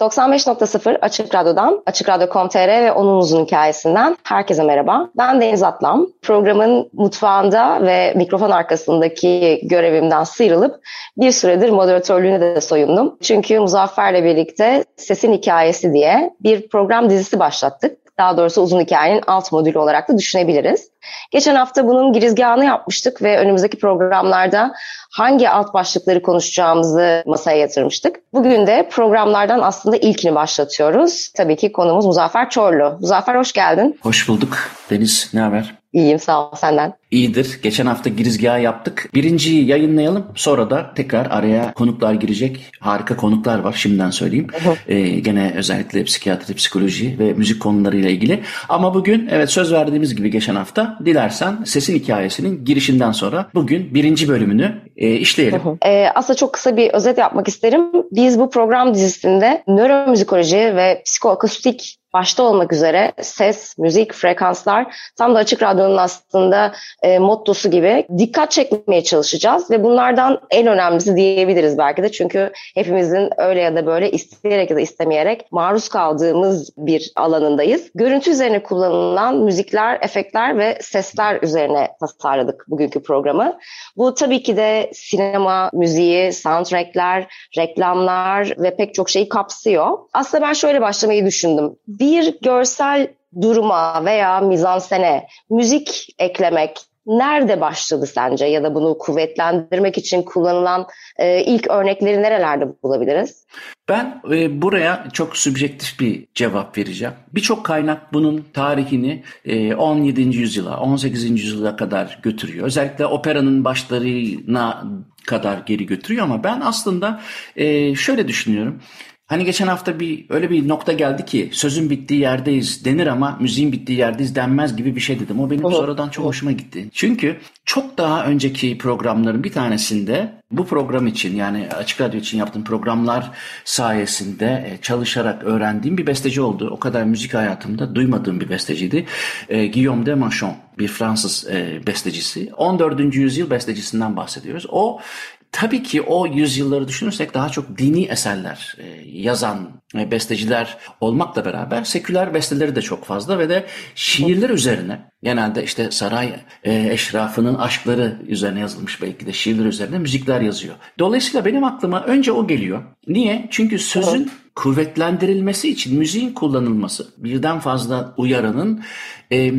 95.0 Açık Radyo'dan, Açık Radyo.com.tr ve onun uzun hikayesinden herkese merhaba. Ben Deniz Atlam. Programın mutfağında ve mikrofon arkasındaki görevimden sıyrılıp bir süredir moderatörlüğüne de soyundum. Çünkü Muzaffer'le birlikte Sesin Hikayesi diye bir program dizisi başlattık. Daha doğrusu uzun hikayenin alt modülü olarak da düşünebiliriz. Geçen hafta bunun girizgahını yapmıştık ve önümüzdeki programlarda hangi alt başlıkları konuşacağımızı masaya yatırmıştık. Bugün de programlardan aslında ilkini başlatıyoruz. Tabii ki konumuz Muzaffer Çorlu. Muzaffer hoş geldin. Hoş bulduk. Deniz ne haber? İyiyim sağ ol senden. İyidir. Geçen hafta girizgahı yaptık. Birinciyi yayınlayalım. Sonra da tekrar araya konuklar girecek. Harika konuklar var şimdiden söyleyeyim. Ee, gene özellikle psikiyatri, psikoloji ve müzik konularıyla ilgili. Ama bugün evet söz verdiğimiz gibi geçen hafta dilersen sesin hikayesinin girişinden sonra bugün birinci bölümünü e, işleyelim. Ee, aslında çok kısa bir özet yapmak isterim. Biz bu program dizisinde nöromüzikoloji ve psikoakustik başta olmak üzere ses, müzik, frekanslar tam da Açık Radyo'nun aslında e, mottosu gibi dikkat çekmeye çalışacağız ve bunlardan en önemlisi diyebiliriz belki de çünkü hepimizin öyle ya da böyle isteyerek ya da istemeyerek maruz kaldığımız bir alanındayız. Görüntü üzerine kullanılan müzikler, efektler ve sesler üzerine tasarladık bugünkü programı. Bu tabii ki de sinema, müziği, soundtrackler, reklamlar ve pek çok şeyi kapsıyor. Aslında ben şöyle başlamayı düşündüm bir görsel duruma veya mizansene müzik eklemek nerede başladı sence ya da bunu kuvvetlendirmek için kullanılan e, ilk örnekleri nerelerde bulabiliriz? Ben e, buraya çok subjektif bir cevap vereceğim. Birçok kaynak bunun tarihini e, 17. yüzyıla, 18. yüzyıla kadar götürüyor. Özellikle operanın başlarına kadar geri götürüyor ama ben aslında e, şöyle düşünüyorum. Hani geçen hafta bir öyle bir nokta geldi ki sözün bittiği yerdeyiz denir ama müziğin bittiği yerdeyiz denmez gibi bir şey dedim. O benim sonradan çok hoşuma gitti. Çünkü çok daha önceki programların bir tanesinde bu program için yani Açık Radyo için yaptığım programlar sayesinde e, çalışarak öğrendiğim bir besteci oldu. O kadar müzik hayatımda duymadığım bir besteciydi. E, Guillaume de Machon bir Fransız e, bestecisi. 14. yüzyıl bestecisinden bahsediyoruz. O Tabii ki o yüzyılları düşünürsek daha çok dini eserler e, yazan besteciler olmakla beraber seküler besteleri de çok fazla ve de şiirler üzerine genelde işte saray e, eşrafının aşkları üzerine yazılmış belki de şiirler üzerine müzikler yazıyor. Dolayısıyla benim aklıma önce o geliyor. Niye? Çünkü sözün kuvvetlendirilmesi için müziğin kullanılması birden fazla uyaranın e,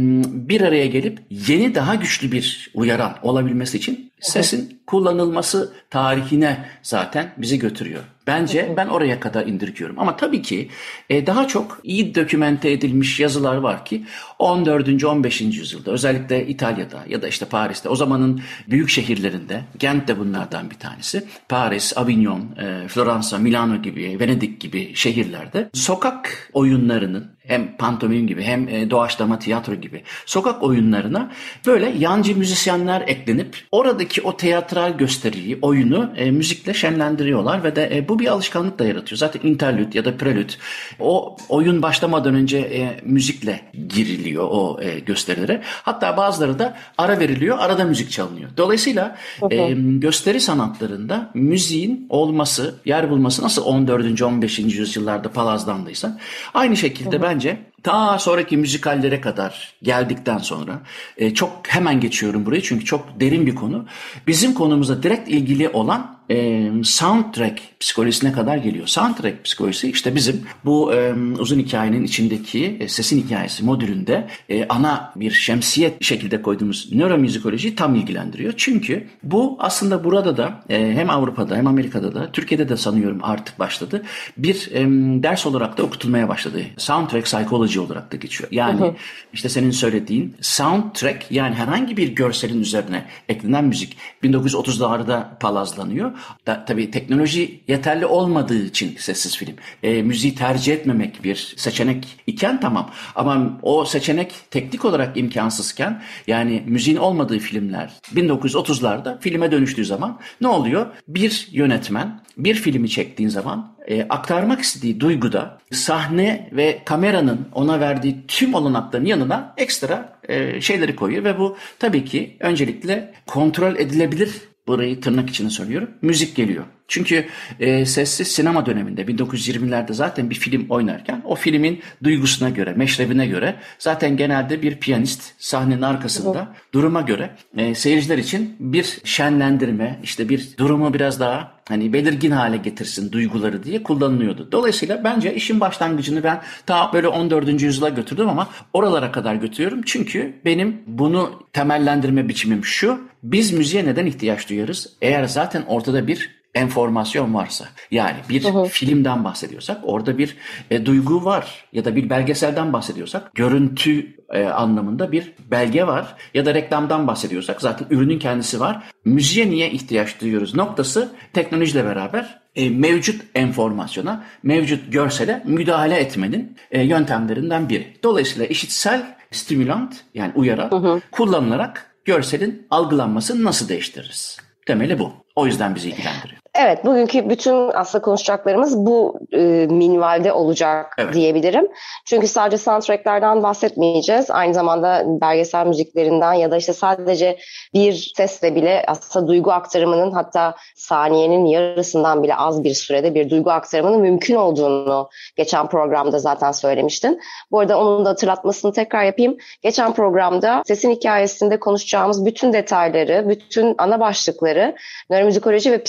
bir araya gelip yeni daha güçlü bir uyaran olabilmesi için sesin kullanılması tarihine zaten bizi götürüyor. Bence ben oraya kadar indirgiyorum. Ama tabii ki e, daha çok iyi dokümente edilmiş yazılar var ki 14. 15. yüzyılda özellikle İtalya'da ya da işte Paris'te o zamanın büyük şehirlerinde Gent de bunlardan bir tanesi. Paris, Avignon, e, Floransa, Milano gibi, Venedik gibi şehirlerde sokak oyunlarının hem pantomim gibi hem e, doğaçlama tiyatro gibi sokak oyunlarına böyle yancı müzisyenler eklenip oradaki o teatral gösteriyi, oyunu e, müzikle şenlendiriyorlar ve de e, bu bir alışkanlık da yaratıyor. Zaten interlüt ya da prelüt o oyun başlamadan önce e, müzikle giriliyor o e, gösterilere. Hatta bazıları da ara veriliyor, arada müzik çalınıyor. Dolayısıyla e, gösteri sanatlarında müziğin olması, yer bulması nasıl 14. 15. yüzyıllarda palazlandıysa aynı şekilde ben bence ta sonraki müzikallere kadar geldikten sonra e, çok hemen geçiyorum burayı çünkü çok derin bir konu. Bizim konumuza direkt ilgili olan e, soundtrack psikolojisine kadar geliyor. Soundtrack psikolojisi işte bizim bu e, uzun hikayenin içindeki e, sesin hikayesi modülünde e, ana bir şemsiyet şekilde koyduğumuz nöromüzikolojiyi tam ilgilendiriyor. Çünkü bu aslında burada da e, hem Avrupa'da hem Amerika'da da Türkiye'de de sanıyorum artık başladı. Bir e, ders olarak da okutulmaya başladı. Soundtrack psychology olarak da geçiyor. Yani hı hı. işte senin söylediğin soundtrack yani herhangi bir görselin üzerine eklenen müzik 1930'larda palazlanıyor. Da, tabii teknoloji yeterli olmadığı için sessiz film. E, müziği tercih etmemek bir seçenek iken tamam. Ama o seçenek teknik olarak imkansızken yani müziğin olmadığı filmler 1930'larda filme dönüştüğü zaman ne oluyor? Bir yönetmen bir filmi çektiğin zaman e, aktarmak istediği duyguda sahne ve kameranın ona verdiği tüm olanakların yanına ekstra e, şeyleri koyuyor ve bu tabii ki öncelikle kontrol edilebilir burayı tırnak içine söylüyorum. Müzik geliyor. Çünkü e, sessiz sinema döneminde 1920'lerde zaten bir film oynarken o filmin duygusuna göre, meşrebine göre zaten genelde bir piyanist sahnenin arkasında duruma göre e, seyirciler için bir şenlendirme, işte bir durumu biraz daha hani belirgin hale getirsin duyguları diye kullanılıyordu. Dolayısıyla bence işin başlangıcını ben ta böyle 14. yüzyıla götürdüm ama oralara kadar götürüyorum. Çünkü benim bunu temellendirme biçimim şu. Biz müziğe neden ihtiyaç duyarız? Eğer zaten ortada bir enformasyon varsa yani bir hı hı. filmden bahsediyorsak orada bir e, duygu var ya da bir belgeselden bahsediyorsak görüntü e, anlamında bir belge var ya da reklamdan bahsediyorsak zaten ürünün kendisi var. Müziğe niye ihtiyaç duyuyoruz noktası teknolojiyle beraber e, mevcut enformasyona, mevcut görsele müdahale etmenin e, yöntemlerinden biri. Dolayısıyla işitsel stimülant yani uyarı hı hı. kullanılarak görselin algılanmasını nasıl değiştiririz? Temeli bu. O yüzden bizi ilgilendiriyor. Evet, bugünkü bütün aslında konuşacaklarımız bu e, minvalde olacak evet. diyebilirim. Çünkü sadece soundtracklerden bahsetmeyeceğiz. Aynı zamanda belgesel müziklerinden ya da işte sadece bir sesle bile aslında duygu aktarımının hatta saniyenin yarısından bile az bir sürede bir duygu aktarımının mümkün olduğunu geçen programda zaten söylemiştin. Bu arada onun da hatırlatmasını tekrar yapayım. Geçen programda sesin hikayesinde konuşacağımız bütün detayları, bütün ana başlıkları nöromüzikoloji ve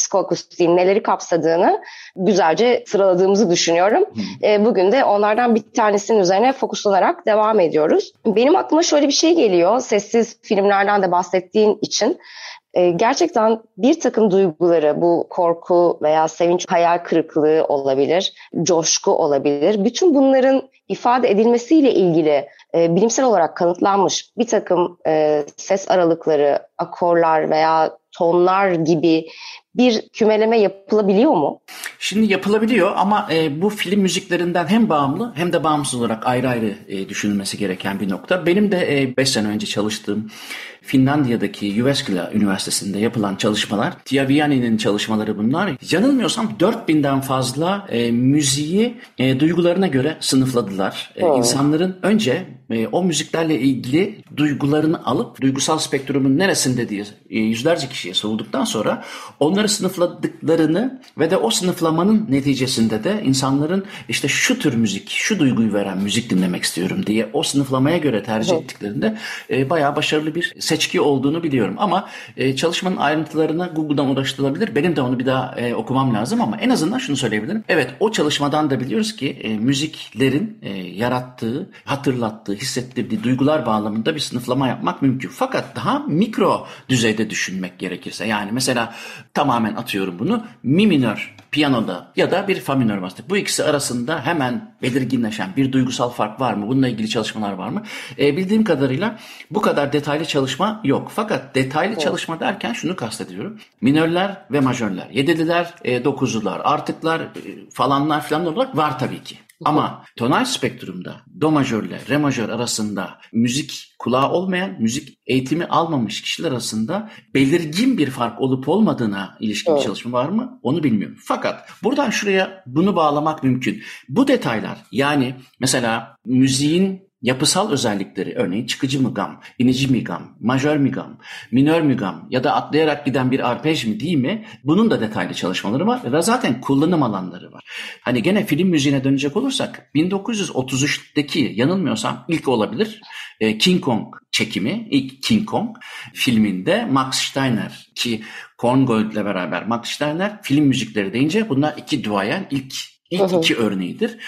psikoakustiğin neleri kapsadığını güzelce sıraladığımızı düşünüyorum. E, bugün de onlardan bir tanesinin üzerine fokuslanarak devam ediyoruz. Benim aklıma şöyle bir şey geliyor. Sessiz filmlerden de bahsettiğin için. E, gerçekten bir takım duyguları bu korku veya sevinç, hayal kırıklığı olabilir, coşku olabilir. Bütün bunların ifade edilmesiyle ilgili e, bilimsel olarak kanıtlanmış bir takım e, ses aralıkları, akorlar veya tonlar gibi bir kümeleme yapılabiliyor mu? Şimdi yapılabiliyor ama e, bu film müziklerinden hem bağımlı hem de bağımsız olarak ayrı ayrı e, düşünülmesi gereken bir nokta. Benim de 5 e, sene önce çalıştığım Finlandiya'daki Jyväskylä Üniversitesi'nde yapılan çalışmalar, Tiaviani'nin çalışmaları bunlar. Yanılmıyorsam 4000'den fazla e, müziği e, duygularına göre sınıfladılar. E, insanların önce e, o müziklerle ilgili duygularını alıp duygusal spektrumun neresinde diye e, yüzlerce kişiye sorduktan sonra onları sınıfladıklarını ve de o sınıflamanın neticesinde de insanların işte şu tür müzik, şu duyguyu veren müzik dinlemek istiyorum diye o sınıflamaya göre tercih ettiklerinde e, bayağı başarılı bir seçki olduğunu biliyorum. Ama e, çalışmanın ayrıntılarına Google'dan ulaştırılabilir. Benim de onu bir daha e, okumam lazım ama en azından şunu söyleyebilirim. Evet o çalışmadan da biliyoruz ki e, müziklerin e, yarattığı, hatırlattığı, hissettirdiği duygular bağlamında bir sınıflama yapmak mümkün. Fakat daha mikro düzeyde düşünmek gerekirse yani mesela tamamen atıyorum bunu mi minör piyanoda ya da bir fa minör bastı. Bu ikisi arasında hemen belirginleşen bir duygusal fark var mı? Bununla ilgili çalışmalar var mı? E, bildiğim kadarıyla bu kadar detaylı çalışma yok. Fakat detaylı evet. çalışma derken şunu kastediyorum. Minörler ve majörler, yedililer, e, dokuzlular, artıklar, e, falanlar falan olarak var tabii ki. Ama tonal spektrumda do majörle re majör arasında müzik kulağı olmayan, müzik eğitimi almamış kişiler arasında belirgin bir fark olup olmadığına ilişkin evet. bir çalışma var mı? Onu bilmiyorum. Fakat buradan şuraya bunu bağlamak mümkün. Bu detaylar yani mesela müziğin yapısal özellikleri örneğin çıkıcı mı gam, inici mi gam, majör mi gam, minör mi gam ya da atlayarak giden bir arpej mi değil mi? Bunun da detaylı çalışmaları var ve zaten kullanım alanları var. Hani gene film müziğine dönecek olursak 1933'teki yanılmıyorsam ilk olabilir e, King Kong çekimi, ilk King Kong filminde Max Steiner ki Korngold ile beraber Max Steiner film müzikleri deyince bunlar iki duayen ilk ilk iki örneğidir.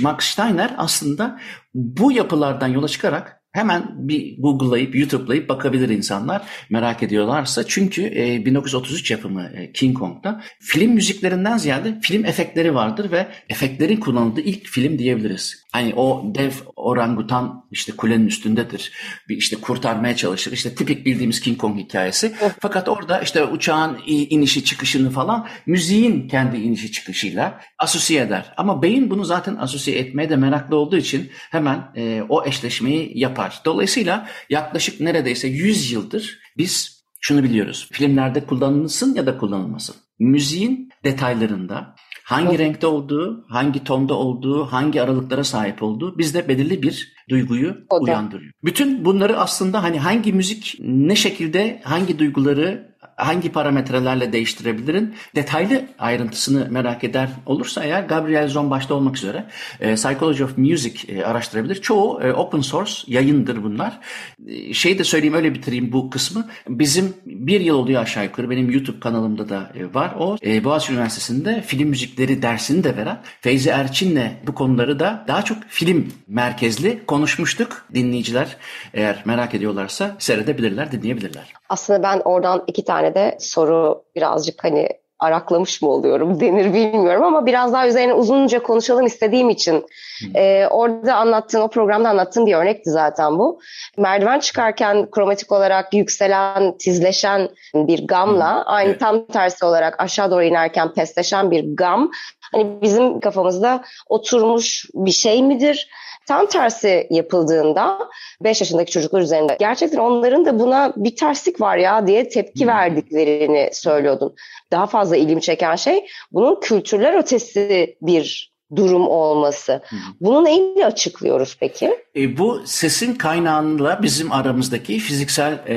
Max Steiner aslında bu yapılardan yola çıkarak Hemen bir Google'layıp, YouTube'layıp bakabilir insanlar merak ediyorlarsa. Çünkü e, 1933 yapımı e, King Kong'da film müziklerinden ziyade film efektleri vardır ve efektlerin kullanıldığı ilk film diyebiliriz. Hani o dev orangutan işte kulenin üstündedir. Bir işte kurtarmaya çalışır. İşte tipik bildiğimiz King Kong hikayesi. Fakat orada işte uçağın inişi çıkışını falan müziğin kendi inişi çıkışıyla asosiye eder. Ama beyin bunu zaten asosiye etmeye de meraklı olduğu için hemen e, o eşleşmeyi yapar. Dolayısıyla yaklaşık neredeyse 100 yıldır biz şunu biliyoruz. Filmlerde kullanılsın ya da kullanılmasın. Müziğin detaylarında hangi renkte olduğu, hangi tonda olduğu, hangi aralıklara sahip olduğu bizde belirli bir duyguyu o uyandırıyor. Bütün bunları aslında hani hangi müzik ne şekilde hangi duyguları hangi parametrelerle değiştirebilirin detaylı ayrıntısını merak eder olursa eğer Gabriel Zon başta olmak üzere e, Psychology of Music e, araştırabilir. Çoğu e, open source yayındır bunlar. E, şey de söyleyeyim öyle bitireyim bu kısmı. Bizim bir yıl oluyor aşağı yukarı benim YouTube kanalımda da e, var. O e, Boğaziçi Üniversitesi'nde film müzikleri dersini de veren Feyzi Erçin'le bu konuları da daha çok film merkezli konuşmuştuk. Dinleyiciler eğer merak ediyorlarsa seyredebilirler, dinleyebilirler. Aslında ben oradan iki tane de soru birazcık hani araklamış mı oluyorum denir bilmiyorum ama biraz daha üzerine uzunca konuşalım istediğim için e, orada anlattığın o programda anlattığın bir örnekti zaten bu. Merdiven çıkarken kromatik olarak yükselen, tizleşen bir gamla aynı evet. tam tersi olarak aşağı doğru inerken pesleşen bir gam hani bizim kafamızda oturmuş bir şey midir? Tam tersi yapıldığında 5 yaşındaki çocuklar üzerinde gerçekten onların da buna bir terslik var ya diye tepki verdiklerini söylüyordun. Daha fazla ilgimi çeken şey bunun kültürler ötesi bir durum olması. Bunu neyle açıklıyoruz peki? E, bu sesin kaynağıyla bizim aramızdaki fiziksel e,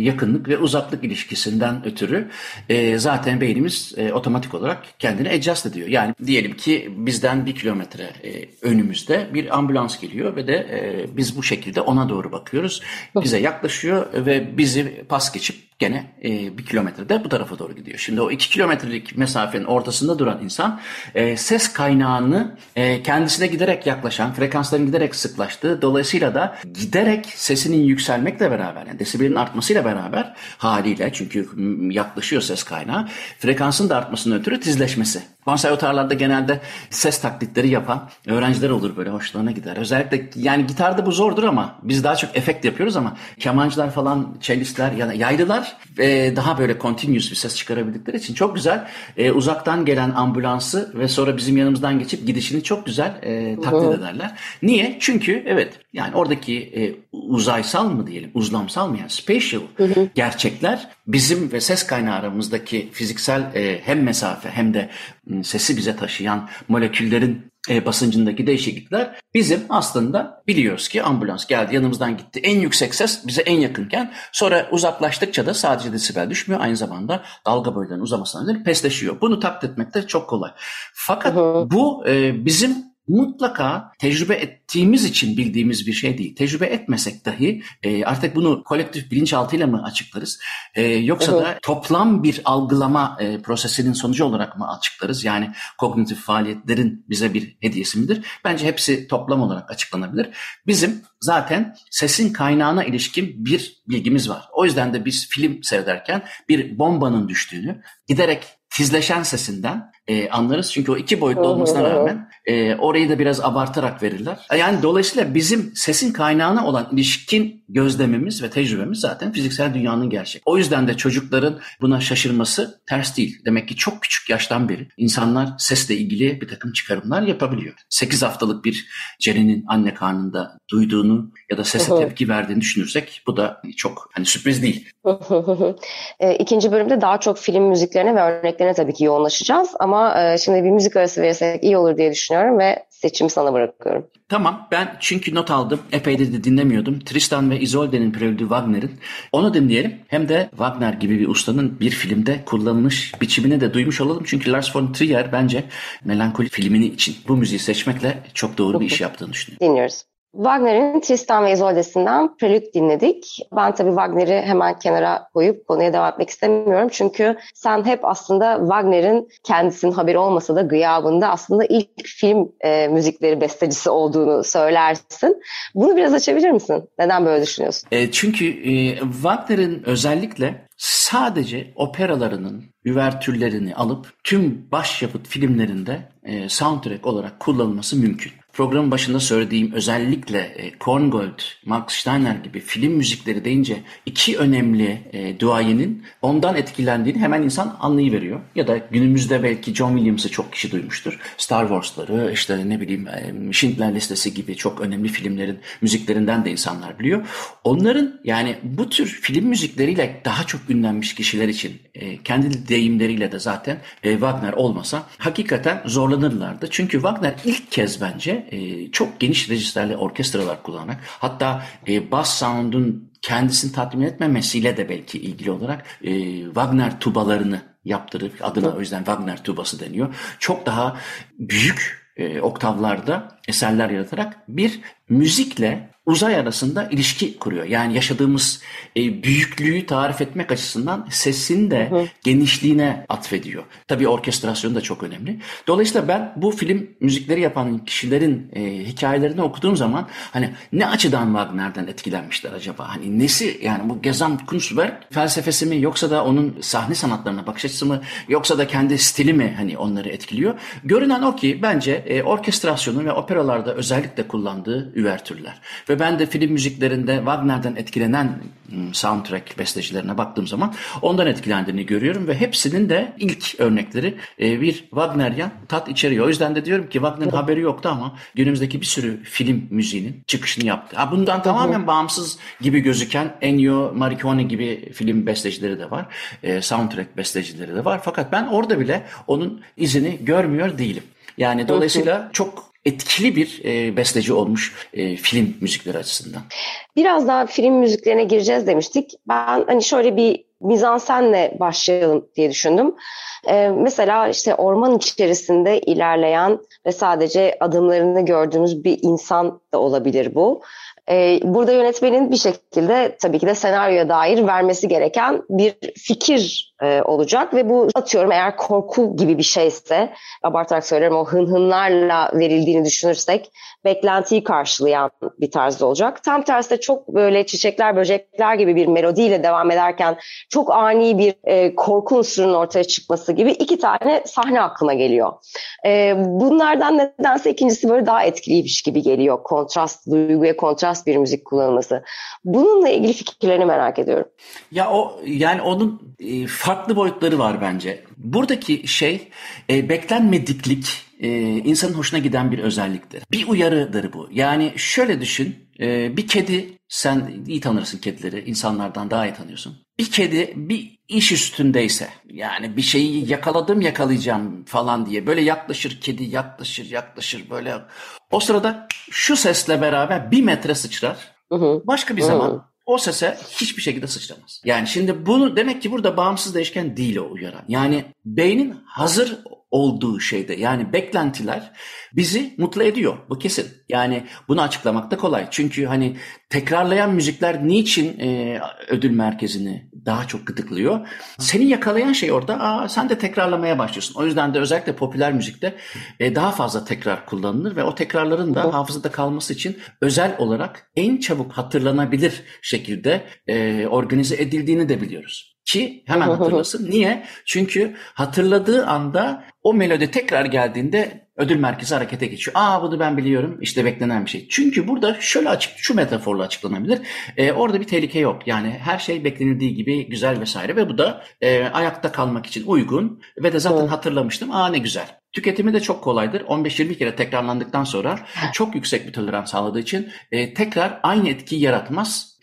yakınlık ve uzaklık ilişkisinden ötürü e, zaten beynimiz e, otomatik olarak kendini adjust ediyor. Yani diyelim ki bizden bir kilometre e, önümüzde bir ambulans geliyor ve de e, biz bu şekilde ona doğru bakıyoruz. Bize yaklaşıyor ve bizi pas geçip gene e, bir kilometrede bu tarafa doğru gidiyor. Şimdi o iki kilometrelik mesafenin ortasında duran insan e, ses kaynağını e, kendisine giderek yaklaşan, frekansların giderek sıklaştığı, dolayısıyla da giderek sesinin yükselmekle beraber, yani desibelin artmasıyla beraber haliyle çünkü yaklaşıyor ses kaynağı, frekansın da artmasının ötürü tizleşmesi. Konservatuarlarda genelde ses taklitleri yapan öğrenciler olur böyle hoşlarına gider. Özellikle yani gitarda bu zordur ama biz daha çok efekt yapıyoruz ama kemancılar falan, cellistler yani yaylılar e, daha böyle continuous bir ses çıkarabildikleri için çok güzel e, uzaktan gelen ambulansı ve sonra bizim yanımızdan geçip gidişini çok güzel e, taklit ederler. Niye? Çünkü evet yani oradaki e, uzaysal mı diyelim, uzlamsal mı yani spatial gerçekler bizim ve ses kaynağı aramızdaki fiziksel e, hem mesafe hem de sesi bize taşıyan moleküllerin e, basıncındaki değişiklikler bizim aslında biliyoruz ki ambulans geldi yanımızdan gitti. En yüksek ses bize en yakınken sonra uzaklaştıkça da sadece desibel düşmüyor. Aynı zamanda dalga boylarının uzamasına nedeni pesleşiyor. Bunu taklit etmek de çok kolay. Fakat bu e, bizim mutlaka tecrübe ettiğimiz için bildiğimiz bir şey değil. Tecrübe etmesek dahi e, artık bunu kolektif bilinçaltıyla mı açıklarız? E, yoksa evet. da toplam bir algılama e, prosesinin sonucu olarak mı açıklarız? Yani kognitif faaliyetlerin bize bir hediyesi midir? Bence hepsi toplam olarak açıklanabilir. Bizim zaten sesin kaynağına ilişkin bir bilgimiz var. O yüzden de biz film seyrederken bir bombanın düştüğünü giderek tizleşen sesinden e, anlarız. Çünkü o iki boyutlu olmasına rağmen e, orayı da biraz abartarak verirler. Yani dolayısıyla bizim sesin kaynağına olan ilişkin gözlemimiz ve tecrübemiz zaten fiziksel dünyanın gerçek. O yüzden de çocukların buna şaşırması ters değil. Demek ki çok küçük yaştan beri insanlar sesle ilgili bir takım çıkarımlar yapabiliyor. 8 haftalık bir Ceren'in anne karnında duyduğunu ya da sese tepki verdiğini düşünürsek bu da çok hani sürpriz değil. E, ikinci bölümde daha çok film müziklerine ve örneklerine tabii ki yoğunlaşacağız ama Ama e, şimdi bir müzik arası verirsek iyi olur diye düşünüyorum ve seçimi sana bırakıyorum. Tamam ben çünkü not aldım. Epeydir de dinlemiyordum. Tristan ve Isolde'nin prelüdü Wagner'in. Onu dinleyelim. Hem de Wagner gibi bir ustanın bir filmde kullanılmış biçimini de duymuş olalım. Çünkü Lars von Trier bence Melankoli filmini için bu müziği seçmekle çok doğru bir iş yaptığını düşünüyorum. Dinliyoruz. Wagner'in Tristan ve Isolde'sinden Prelude dinledik. Ben tabii Wagner'i hemen kenara koyup konuya devam etmek istemiyorum. Çünkü sen hep aslında Wagner'in kendisinin haberi olmasa da gıyabında aslında ilk film e, müzikleri bestecisi olduğunu söylersin. Bunu biraz açabilir misin? Neden böyle düşünüyorsun? E, çünkü e, Wagner'in özellikle sadece operalarının üvertürlerini alıp tüm başyapıt filmlerinde e, soundtrack olarak kullanılması mümkün. Programın başında söylediğim özellikle e, Korngold, Max Steiner gibi film müzikleri deyince iki önemli e, duayenin ondan etkilendiğini hemen insan anlayıveriyor. Ya da günümüzde belki John Williams'ı çok kişi duymuştur. Star Wars'ları, işte ne bileyim e, Schindler Listesi gibi çok önemli filmlerin müziklerinden de insanlar biliyor. Onların yani bu tür film müzikleriyle daha çok ünlenmiş kişiler için e, kendi deyimleriyle de zaten e, Wagner olmasa hakikaten zorlanırlardı. Çünkü Wagner ilk kez bence e, çok geniş rejisterli orkestralar kullanarak hatta e, bass sound'un kendisini tatmin etmemesiyle de belki ilgili olarak e, Wagner tubalarını yaptırıp adına o yüzden Wagner tubası deniyor. Çok daha büyük e, oktavlarda eserler yaratarak bir müzikle uzay arasında ilişki kuruyor. Yani yaşadığımız e, büyüklüğü tarif etmek açısından sesin de hı hı. genişliğine atfediyor. Tabii orkestrasyon da çok önemli. Dolayısıyla ben bu film müzikleri yapan kişilerin e, hikayelerini okuduğum zaman hani ne açıdan Wagner'den etkilenmişler acaba? Hani nesi yani bu Gesamtkunstwerk felsefesi mi yoksa da onun sahne sanatlarına bakış açısı mı yoksa da kendi stili mi hani onları etkiliyor? Görünen o ki bence e, orkestrasyonun ve operalarda özellikle kullandığı üvertürler. Ve ben de film müziklerinde Wagner'den etkilenen hmm, soundtrack bestecilerine baktığım zaman ondan etkilendiğini görüyorum ve hepsinin de ilk örnekleri e, bir Wagneryan tat içeriyor. O yüzden de diyorum ki Wagner'ın haberi yoktu ama günümüzdeki bir sürü film müziğinin çıkışını yaptı. Ha, bundan tamamen bağımsız gibi gözüken Ennio Morricone gibi film bestecileri de var. E, soundtrack bestecileri de var. Fakat ben orada bile onun izini görmüyor değilim. Yani dolayısıyla çok etkili bir e, besteci olmuş e, film müzikleri açısından. Biraz daha film müziklerine gireceğiz demiştik. Ben hani şöyle bir mizansenle başlayalım diye düşündüm. Ee, mesela işte orman içerisinde ilerleyen ve sadece adımlarını gördüğümüz bir insan da olabilir bu. Ee, burada yönetmenin bir şekilde tabii ki de senaryoya dair vermesi gereken bir fikir e, olacak ve bu atıyorum eğer korku gibi bir şeyse abartarak söylüyorum o hın hınlarla verildiğini düşünürsek beklentiyi karşılayan bir tarzda olacak. Tam tersi de çok böyle çiçekler böcekler gibi bir melodiyle devam ederken çok ani bir e, korku unsurunun ortaya çıkması gibi iki tane sahne aklıma geliyor. E, bunlardan nedense ikincisi böyle daha etkiliymiş gibi geliyor. Kontrast, duyguya kontrast bir müzik kullanılması. Bununla ilgili fikirlerini merak ediyorum. Ya o yani onun e, farklı boyutları var bence. Buradaki şey e, beklenmediklik e, insanın hoşuna giden bir özelliktir. Bir uyarıdır bu. Yani şöyle düşün e, bir kedi sen iyi tanırsın kedileri insanlardan daha iyi tanıyorsun. Bir kedi bir iş üstündeyse yani bir şeyi yakaladım yakalayacağım falan diye böyle yaklaşır kedi yaklaşır yaklaşır böyle o sırada şu sesle beraber bir metre sıçrar. Başka bir zaman o sese hiçbir şekilde sıçramaz. Yani şimdi bunu demek ki burada bağımsız değişken değil o uyaran. Yani beynin hazır olduğu şeyde yani beklentiler bizi mutlu ediyor. Bu kesin. Yani bunu açıklamak da kolay. Çünkü hani tekrarlayan müzikler niçin e, ödül merkezini daha çok gıdıklıyor? Seni yakalayan şey orada aa, sen de tekrarlamaya başlıyorsun. O yüzden de özellikle popüler müzikte e, daha fazla tekrar kullanılır ve o tekrarların da hafızada kalması için özel olarak en çabuk hatırlanabilir şekilde e, organize edildiğini de biliyoruz ki hemen hatırlasın. Niye? Çünkü hatırladığı anda o melodi tekrar geldiğinde ödül merkezi harekete geçiyor. Aa bunu ben biliyorum. İşte beklenen bir şey. Çünkü burada şöyle açık, şu metaforla açıklanabilir. Ee, orada bir tehlike yok. Yani her şey beklenildiği gibi güzel vesaire ve bu da e, ayakta kalmak için uygun ve de zaten hatırlamıştım. Aa ne güzel. Tüketimi de çok kolaydır. 15-20 kere tekrarlandıktan sonra çok yüksek bir tolerans sağladığı için e, tekrar aynı etkiyi yaratmaz.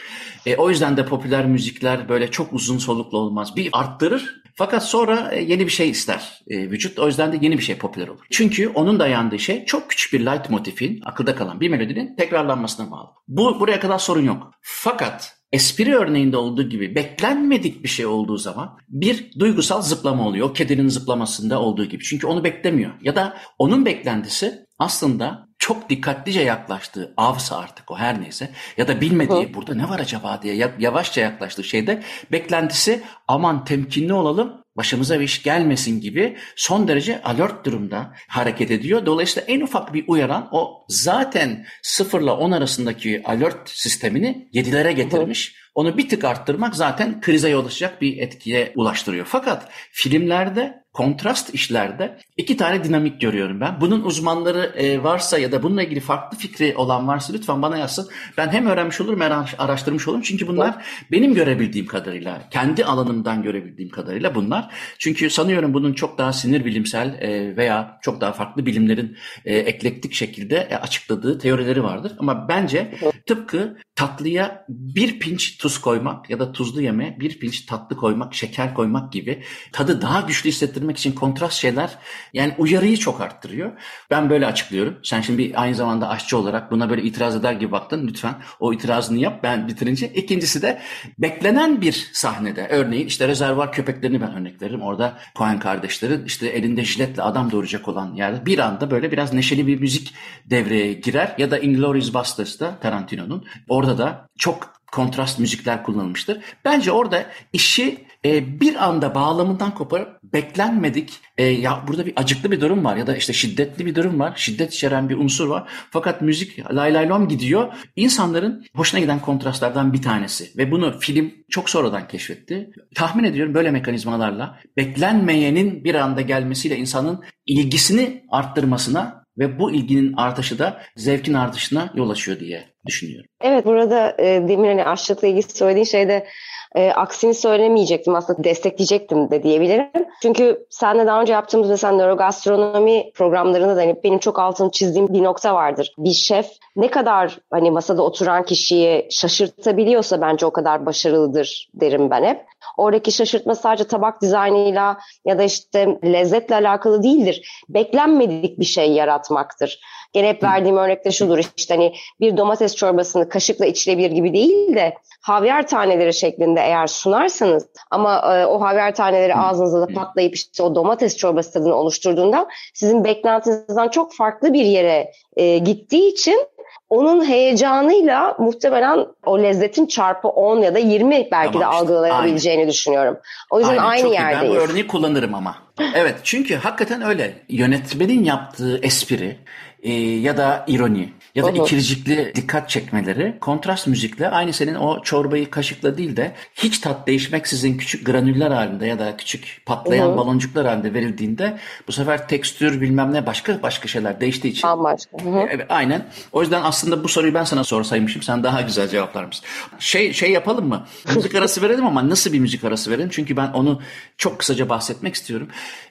E, o yüzden de popüler müzikler böyle çok uzun soluklu olmaz. Bir arttırır fakat sonra e, yeni bir şey ister e, vücut. O yüzden de yeni bir şey popüler olur. Çünkü onun dayandığı şey çok küçük bir light motifin, akılda kalan bir melodinin tekrarlanmasına bağlı. Bu buraya kadar sorun yok. Fakat espri örneğinde olduğu gibi beklenmedik bir şey olduğu zaman bir duygusal zıplama oluyor. O kedinin zıplamasında olduğu gibi. Çünkü onu beklemiyor. Ya da onun beklentisi aslında çok dikkatlice yaklaştığı avsa artık o her neyse ya da bilmediği Hı. burada ne var acaba diye yavaşça yaklaştığı şeyde beklentisi aman temkinli olalım başımıza bir iş gelmesin gibi son derece alert durumda hareket ediyor. Dolayısıyla en ufak bir uyaran o zaten sıfırla on arasındaki alert sistemini yedilere getirmiş. Onu bir tık arttırmak zaten krize yol açacak bir etkiye ulaştırıyor. Fakat filmlerde kontrast işlerde iki tane dinamik görüyorum ben. Bunun uzmanları e, varsa ya da bununla ilgili farklı fikri olan varsa lütfen bana yazsın. Ben hem öğrenmiş olurum hem araştırmış olurum. Çünkü bunlar benim görebildiğim kadarıyla, kendi alanımdan görebildiğim kadarıyla bunlar. Çünkü sanıyorum bunun çok daha sinir bilimsel e, veya çok daha farklı bilimlerin e, eklektik şekilde açıkladığı teorileri vardır. Ama bence tıpkı tatlıya bir pinç tuz koymak ya da tuzlu yeme bir pinç tatlı koymak, şeker koymak gibi tadı daha güçlü hissettirmek hissettirmek için kontrast şeyler yani uyarıyı çok arttırıyor. Ben böyle açıklıyorum. Sen şimdi aynı zamanda aşçı olarak buna böyle itiraz eder gibi baktın. Lütfen o itirazını yap ben bitirince. İkincisi de beklenen bir sahnede örneğin işte rezervar köpeklerini ben örnek veririm. Orada Coen kardeşlerin işte elinde jiletle adam doğuracak olan yerde bir anda böyle biraz neşeli bir müzik devreye girer. Ya da Inglourious Basterds'da Tarantino'nun orada da çok kontrast müzikler kullanılmıştır. Bence orada işi e, bir anda bağlamından koparıp beklenmedik e, ya burada bir acıklı bir durum var ya da işte şiddetli bir durum var. Şiddet içeren bir unsur var. Fakat müzik lay lay lom gidiyor. İnsanların hoşuna giden kontrastlardan bir tanesi ve bunu film çok sonradan keşfetti. Tahmin ediyorum böyle mekanizmalarla beklenmeyenin bir anda gelmesiyle insanın ilgisini arttırmasına ve bu ilginin artışı da zevkin artışına yol açıyor diye düşünüyorum. Evet burada e, demin hani aşçılıkla ilgili söylediğin şeyde e, aksini söylemeyecektim aslında destekleyecektim de diyebilirim. Çünkü senle daha önce yaptığımız mesela nörogastronomi programlarında da hani benim çok altını çizdiğim bir nokta vardır. Bir şef ne kadar hani masada oturan kişiyi şaşırtabiliyorsa bence o kadar başarılıdır derim ben hep. Oradaki şaşırtma sadece tabak dizaynıyla ya da işte lezzetle alakalı değildir. Beklenmedik bir şey yaratmaktır. Gene hep verdiğim örnekte şudur işte hani bir domates çorbasını kaşıkla içilebilir gibi değil de havyar taneleri şeklinde eğer sunarsanız ama e, o havyar taneleri ağzınızda da patlayıp işte o domates çorbası tadını oluşturduğunda sizin beklentinizden çok farklı bir yere e, gittiği için onun heyecanıyla muhtemelen o lezzetin çarpı 10 ya da 20 belki tamam, de algılayabileceğini aynen. düşünüyorum. O yüzden aynen, aynı yerdeyiz. Ben bu örneği kullanırım ama. Evet çünkü hakikaten öyle. Yönetmenin yaptığı espri e, ya da ironi ya da Olur. ikircikli dikkat çekmeleri kontrast müzikle aynı senin o çorbayı kaşıkla değil de hiç tat değişmeksizin küçük granüller halinde ya da küçük patlayan Hı-hı. baloncuklar halinde verildiğinde bu sefer tekstür bilmem ne başka başka şeyler değiştiği için. Bambaşka. Evet, aynen. O yüzden aslında bu soruyu ben sana sorsaymışım sen daha güzel cevaplar mısın? Şey, şey yapalım mı? Müzik arası verelim ama nasıl bir müzik arası verelim? Çünkü ben onu çok kısaca bahsetmek istiyorum.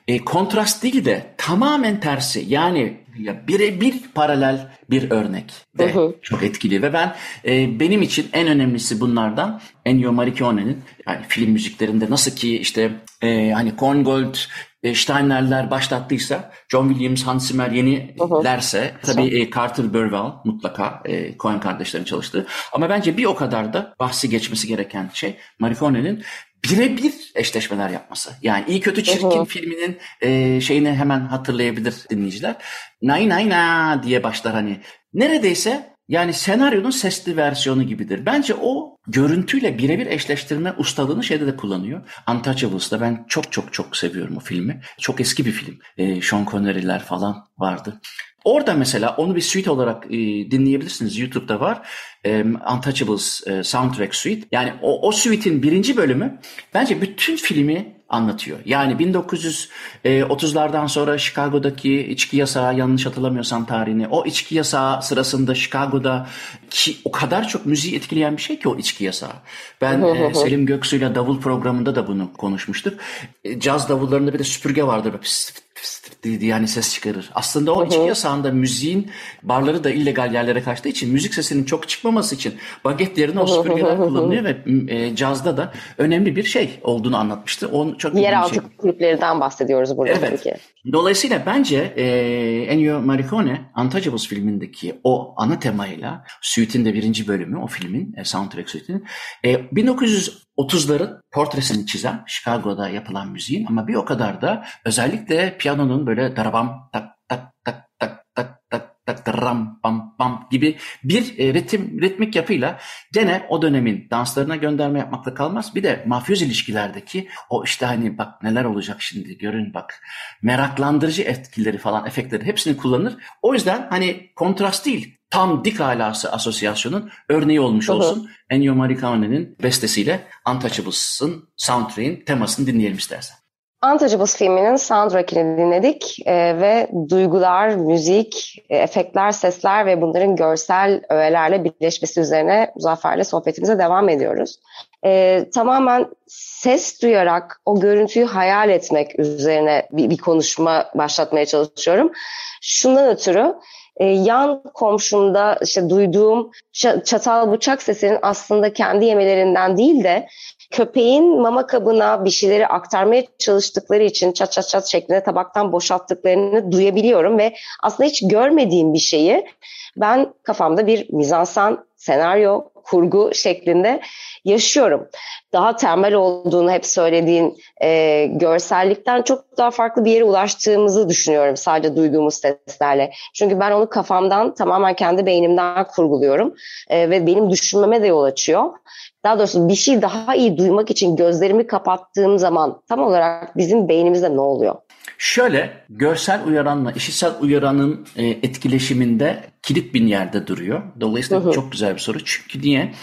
E, kontrast değil de tamamen tersi. Yani ya birebir paralel bir örnek de çok etkili. Ve ben e, benim için en önemlisi bunlardan Ennio Morricone'nin yani film müziklerinde nasıl ki işte e, hani Korngold e, Steiner'ler başlattıysa John Williams, Hans Zimmer yenilerse tabii e, Carter Burwell mutlaka e, Coen kardeşlerin çalıştığı. Ama bence bir o kadar da bahsi geçmesi gereken şey Morricone'nin birebir eşleşmeler yapması. Yani iyi kötü çirkin uh-huh. filminin e, şeyini hemen hatırlayabilir dinleyiciler. Nay nay na diye başlar hani. Neredeyse yani senaryonun sesli versiyonu gibidir. Bence o görüntüyle birebir eşleştirme ustalığını şeyde de kullanıyor. Untouchables'da ben çok çok çok seviyorum o filmi. Çok eski bir film. E, Sean Connery'ler falan vardı. Orada mesela onu bir suite olarak e, dinleyebilirsiniz. YouTube'da var. E, Untouchables e, Soundtrack Suite. Yani o, o suite'in birinci bölümü bence bütün filmi anlatıyor. Yani 1930'lardan sonra Chicago'daki içki yasağı yanlış hatırlamıyorsam tarihini. O içki yasağı sırasında Chicago'da ki o kadar çok müziği etkileyen bir şey ki o içki yasağı. Ben e, Selim Göksu'yla davul programında da bunu konuşmuştuk. E, caz davullarında bir de süpürge vardır. Yani ses çıkarır. Aslında o içki yasağında müziğin barları da illegal yerlere kaçtığı için müzik sesinin çok çıkmaması için baget yerine o süpürgeler kullanılıyor ve e, cazda da önemli bir şey olduğunu anlatmıştı. Onu çok Yeraltı şey. kulüplerinden bahsediyoruz burada evet. tabii ki. Dolayısıyla bence e, Ennio Morricone Untouchables filmindeki o ana temayla Suite'in de birinci bölümü o filmin e, soundtrack suite'inin e, 1930'ların portresini çizen Chicago'da yapılan müziğin ama bir o kadar da özellikle piyanonun böyle darabam tak tak tak tak ram pam pam gibi bir e, ritim ritmik yapıyla gene o dönemin danslarına gönderme yapmakla kalmaz. Bir de mafyoz ilişkilerdeki o işte hani bak neler olacak şimdi görün bak meraklandırıcı etkileri falan efektleri hepsini kullanır. O yüzden hani kontrast değil tam dik alası asosyasyonun örneği olmuş olsun. Ennio Morricone'nin bestesiyle Untouchables'ın soundtrack'in temasını dinleyelim istersen. Untouchables filminin soundtrack'ini dinledik e, ve duygular, müzik, e, efektler, sesler ve bunların görsel öğelerle birleşmesi üzerine Muzaffer'le sohbetimize devam ediyoruz. E, tamamen ses duyarak o görüntüyü hayal etmek üzerine bir, bir konuşma başlatmaya çalışıyorum. Şundan ötürü e, yan komşumda işte duyduğum çatal bıçak sesinin aslında kendi yemelerinden değil de köpeğin mama kabına bir şeyleri aktarmaya çalıştıkları için çat çat çat şeklinde tabaktan boşalttıklarını duyabiliyorum ve aslında hiç görmediğim bir şeyi ben kafamda bir mizansan, senaryo, kurgu şeklinde yaşıyorum. Daha temel olduğunu hep söylediğin e, görsellikten çok daha farklı bir yere ulaştığımızı düşünüyorum sadece duyduğumuz seslerle. Çünkü ben onu kafamdan tamamen kendi beynimden kurguluyorum e, ve benim düşünmeme de yol açıyor daha doğrusu bir şey daha iyi duymak için gözlerimi kapattığım zaman tam olarak bizim beynimizde ne oluyor? Şöyle görsel uyaranla işitsel uyaranın e, etkileşiminde kilit bir yerde duruyor. Dolayısıyla hı hı. çok güzel bir soru. Çünkü niye?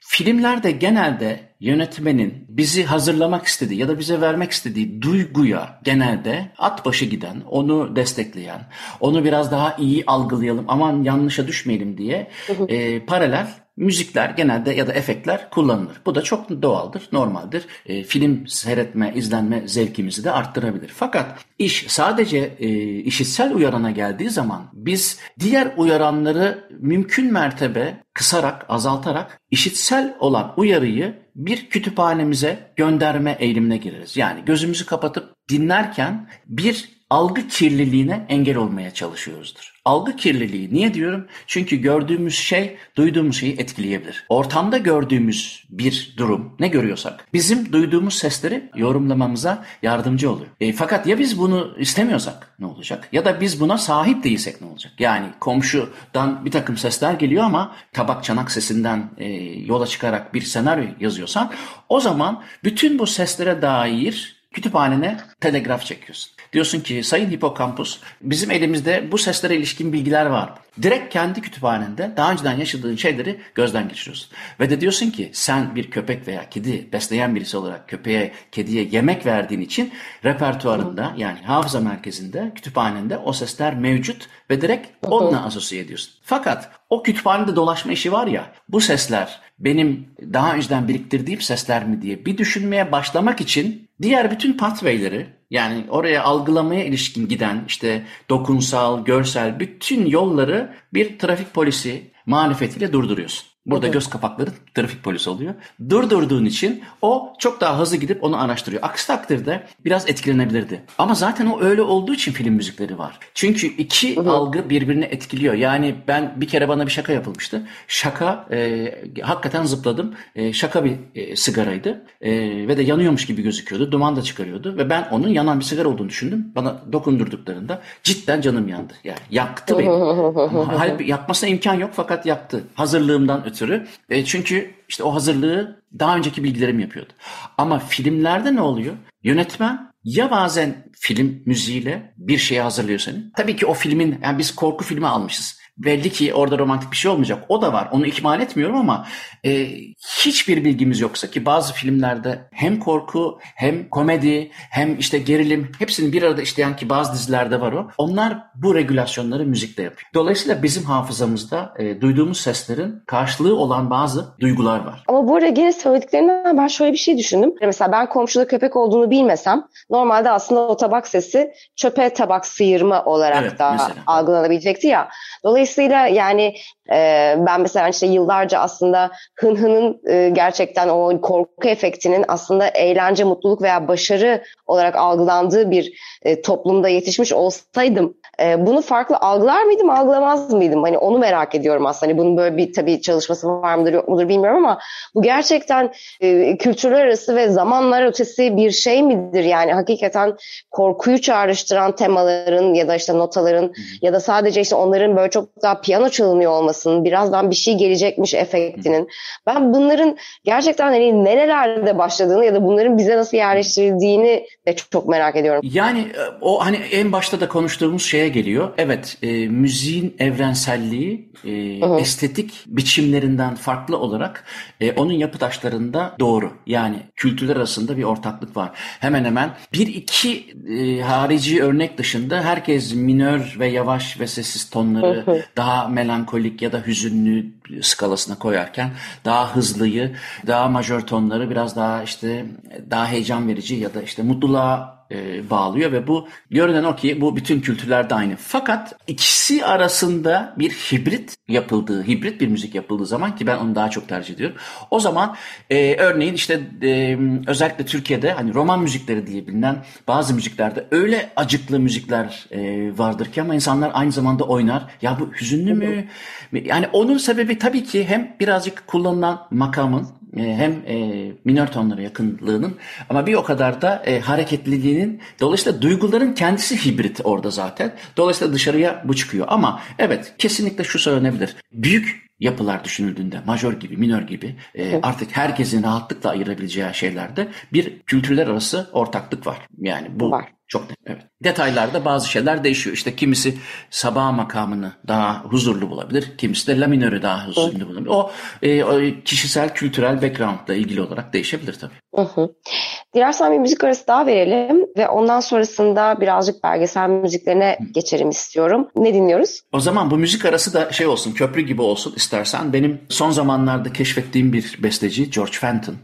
Filmlerde genelde yönetmenin bizi hazırlamak istediği ya da bize vermek istediği duyguya genelde at başı giden, onu destekleyen, onu biraz daha iyi algılayalım aman yanlışa düşmeyelim diye e, paralel müzikler genelde ya da efektler kullanılır. Bu da çok doğaldır, normaldir. E, film seyretme, izlenme zevkimizi de arttırabilir. Fakat iş sadece e, işitsel uyarana geldiği zaman biz diğer uyaranları mümkün mertebe kısarak, azaltarak işitsel olan uyarıyı bir kütüphanemize gönderme eğilimine gireriz. Yani gözümüzü kapatıp dinlerken bir algı kirliliğine engel olmaya çalışıyoruzdur. Algı kirliliği niye diyorum? Çünkü gördüğümüz şey duyduğumuz şeyi etkileyebilir. Ortamda gördüğümüz bir durum ne görüyorsak bizim duyduğumuz sesleri yorumlamamıza yardımcı oluyor. E, fakat ya biz bunu istemiyorsak ne olacak? Ya da biz buna sahip değilsek ne olacak? Yani komşudan bir takım sesler geliyor ama tabak çanak sesinden e, yola çıkarak bir senaryo yazıyorsan o zaman bütün bu seslere dair kütüphanene telegraf çekiyorsun. Diyorsun ki sayın hipokampus bizim elimizde bu seslere ilişkin bilgiler var. Direkt kendi kütüphanende daha önceden yaşadığın şeyleri gözden geçiriyorsun. Ve de diyorsun ki sen bir köpek veya kedi besleyen birisi olarak köpeğe, kediye yemek verdiğin için repertuarında yani hafıza merkezinde, kütüphanende o sesler mevcut ve direkt onunla asosiye ediyorsun. Fakat o kütüphanede dolaşma işi var ya bu sesler benim daha önceden biriktirdiğim sesler mi diye bir düşünmeye başlamak için diğer bütün pathway'leri yani oraya algılamaya ilişkin giden işte dokunsal, görsel bütün yolları bir trafik polisi marifetiyle durduruyorsun. Burada evet. göz kapakları trafik polisi oluyor. Durdurduğun için o çok daha hızlı gidip onu araştırıyor. Aksi takdirde biraz etkilenebilirdi. Ama zaten o öyle olduğu için film müzikleri var. Çünkü iki evet. algı birbirini etkiliyor. Yani ben bir kere bana bir şaka yapılmıştı. Şaka e, hakikaten zıpladım. E, şaka bir e, sigaraydı. E, ve de yanıyormuş gibi gözüküyordu. Duman da çıkarıyordu. Ve ben onun yanan bir sigara olduğunu düşündüm. Bana dokundurduklarında cidden canım yandı. Yani yaktı beni. Halbuki yakmasına imkan yok fakat yaktı. Hazırlığımdan ötürü. E, çünkü işte o hazırlığı daha önceki bilgilerim yapıyordu. Ama filmlerde ne oluyor? Yönetmen ya bazen film müziğiyle bir şeyi hazırlıyor seni. Tabii ki o filmin, yani biz korku filmi almışız. Belli ki orada romantik bir şey olmayacak. O da var. Onu ikmal etmiyorum ama e, hiçbir bilgimiz yoksa ki bazı filmlerde hem korku hem komedi hem işte gerilim hepsini bir arada işleyen ki bazı dizilerde var o. Onlar bu regülasyonları müzikte yapıyor. Dolayısıyla bizim hafızamızda e, duyduğumuz seslerin karşılığı olan bazı duygular var. Ama bu arada gene söylediklerinden ben şöyle bir şey düşündüm. Mesela ben komşuda köpek olduğunu bilmesem normalde aslında o tabak sesi çöpe tabak sıyırma olarak Evet, da mesela. algılanabilecekti ya. Dolayısıyla yani e, ben mesela işte yıllarca aslında hın hının e, gerçekten o korku efektinin aslında eğlence, mutluluk veya başarı olarak algılandığı bir e, toplumda yetişmiş olsaydım e, bunu farklı algılar mıydım, algılamaz mıydım? Hani onu merak ediyorum aslında. Hani bunun böyle bir tabii çalışması var mıdır yok mudur bilmiyorum ama bu gerçekten e, kültürler arası ve zamanlar ötesi bir şey midir? Yani hakikaten korkuyu çağrıştıran temaların ya da işte notaların ya da sadece işte onların böyle çok daha piyano çalınıyor olmasının, birazdan bir şey gelecekmiş efektinin. Ben bunların gerçekten hani nerelerde başladığını ya da bunların bize nasıl yerleştirildiğini de çok merak ediyorum. Yani e, o hani en başta da konuştuğumuz şeye geliyor. Evet, e, müziğin evrenselliği e, estetik biçimlerinden farklı olarak e, onun yapı taşlarında doğru. Yani kültürler arasında bir ortaklık var. Hemen hemen bir iki e, harici örnek dışında herkes minör ve yavaş ve sessiz tonları daha melankolik ya da hüzünlü skalasına koyarken daha hızlıyı, daha majör tonları biraz daha işte daha heyecan verici ya da işte mutluluğa e, bağlıyor ve bu görünen o ki bu bütün kültürlerde aynı. Fakat ikisi arasında bir hibrit yapıldığı, hibrit bir müzik yapıldığı zaman ki ben onu daha çok tercih ediyorum. O zaman e, örneğin işte e, özellikle Türkiye'de hani roman müzikleri diye bilinen bazı müziklerde öyle acıklı müzikler e, vardır ki ama insanlar aynı zamanda oynar. Ya bu hüzünlü mü? Yani onun sebebi tabii ki hem birazcık kullanılan makamın hem e, minör tonlara yakınlığının ama bir o kadar da e, hareketliliğinin dolayısıyla duyguların kendisi hibrit orada zaten. Dolayısıyla dışarıya bu çıkıyor ama evet kesinlikle şu söylenebilir. Büyük yapılar düşünüldüğünde majör gibi minör gibi e, artık herkesin rahatlıkla ayırabileceği şeylerde bir kültürler arası ortaklık var. Yani bu Var. Çok net. Evet. Detaylarda bazı şeyler değişiyor. İşte kimisi sabah makamını daha huzurlu bulabilir. Kimisi de la minörü daha huzurlu bulabilir. O, e, o kişisel kültürel backgroundla ilgili olarak değişebilir tabii. Hı hı. Dilersen bir müzik arası daha verelim ve ondan sonrasında birazcık belgesel müziklerine geçelim istiyorum. Ne dinliyoruz? O zaman bu müzik arası da şey olsun, köprü gibi olsun istersen. Benim son zamanlarda keşfettiğim bir besteci George Fenton.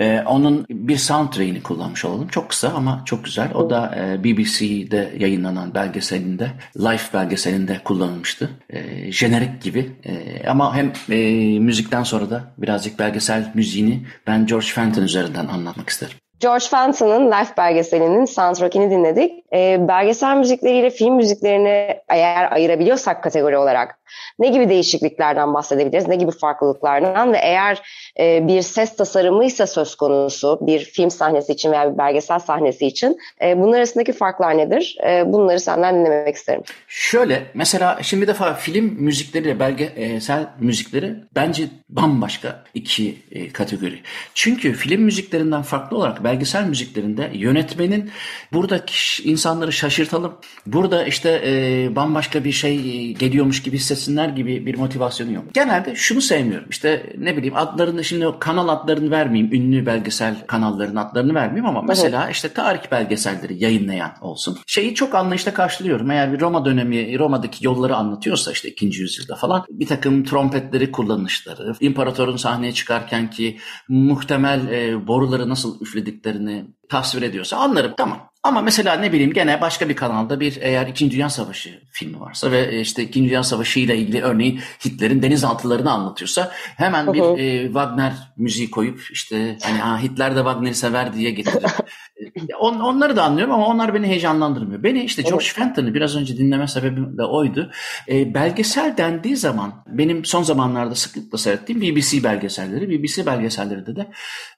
Ee, onun bir soundtrack'ini kullanmış olalım. Çok kısa ama çok güzel. O da BBC'de yayınlanan belgeselinde, Life belgeselinde kullanılmıştı. E, jenerik gibi. E, ama hem e, müzikten sonra da birazcık belgesel müziğini ben George Fenton üzerinden anlatmak isterim. George Fenton'ın Life belgeselinin soundtrack'ini dinledik. Ee, belgesel müzikleriyle film müziklerini eğer ayırabiliyorsak kategori olarak ne gibi değişikliklerden bahsedebiliriz, ne gibi farklılıklardan ve eğer e, bir ses tasarımıysa söz konusu bir film sahnesi için veya bir belgesel sahnesi için e, bunlar arasındaki farklar nedir? E, bunları senden dinlemek isterim. Şöyle mesela şimdi bir defa film müzikleriyle belgesel müzikleri bence bambaşka iki e, kategori. Çünkü film müziklerinden farklı olarak belgesel müziklerinde yönetmenin burada insanları şaşırtalım, burada işte e, bambaşka bir şey geliyormuş gibi hissetsinler gibi bir motivasyonu yok. Genelde şunu sevmiyorum. İşte ne bileyim adlarını şimdi kanal adlarını vermeyeyim. Ünlü belgesel kanalların adlarını vermeyeyim ama mesela işte tarih belgeselleri yayınlayan olsun. Şeyi çok anlayışla karşılıyorum. Eğer bir Roma dönemi, Roma'daki yolları anlatıyorsa işte 2. yüzyılda falan bir takım trompetleri kullanışları, imparatorun sahneye çıkarken ki muhtemel e, boruları nasıl üflediklerini tasvir ediyorsa anlarım tamam. Ama mesela ne bileyim gene başka bir kanalda bir eğer 2. Dünya Savaşı filmi varsa ve işte 2. Dünya Savaşı ile ilgili örneğin Hitler'in denizaltılarını anlatıyorsa hemen bir e, Wagner müziği koyup işte hani ha, Hitler de Wagner'i sever diye getirip On, onları da anlıyorum ama onlar beni heyecanlandırmıyor. Beni işte George Fenton'ı biraz önce dinleme sebebim de oydu. E, belgesel dendiği zaman benim son zamanlarda sıklıkla seyrettiğim BBC belgeselleri. BBC belgesellerinde de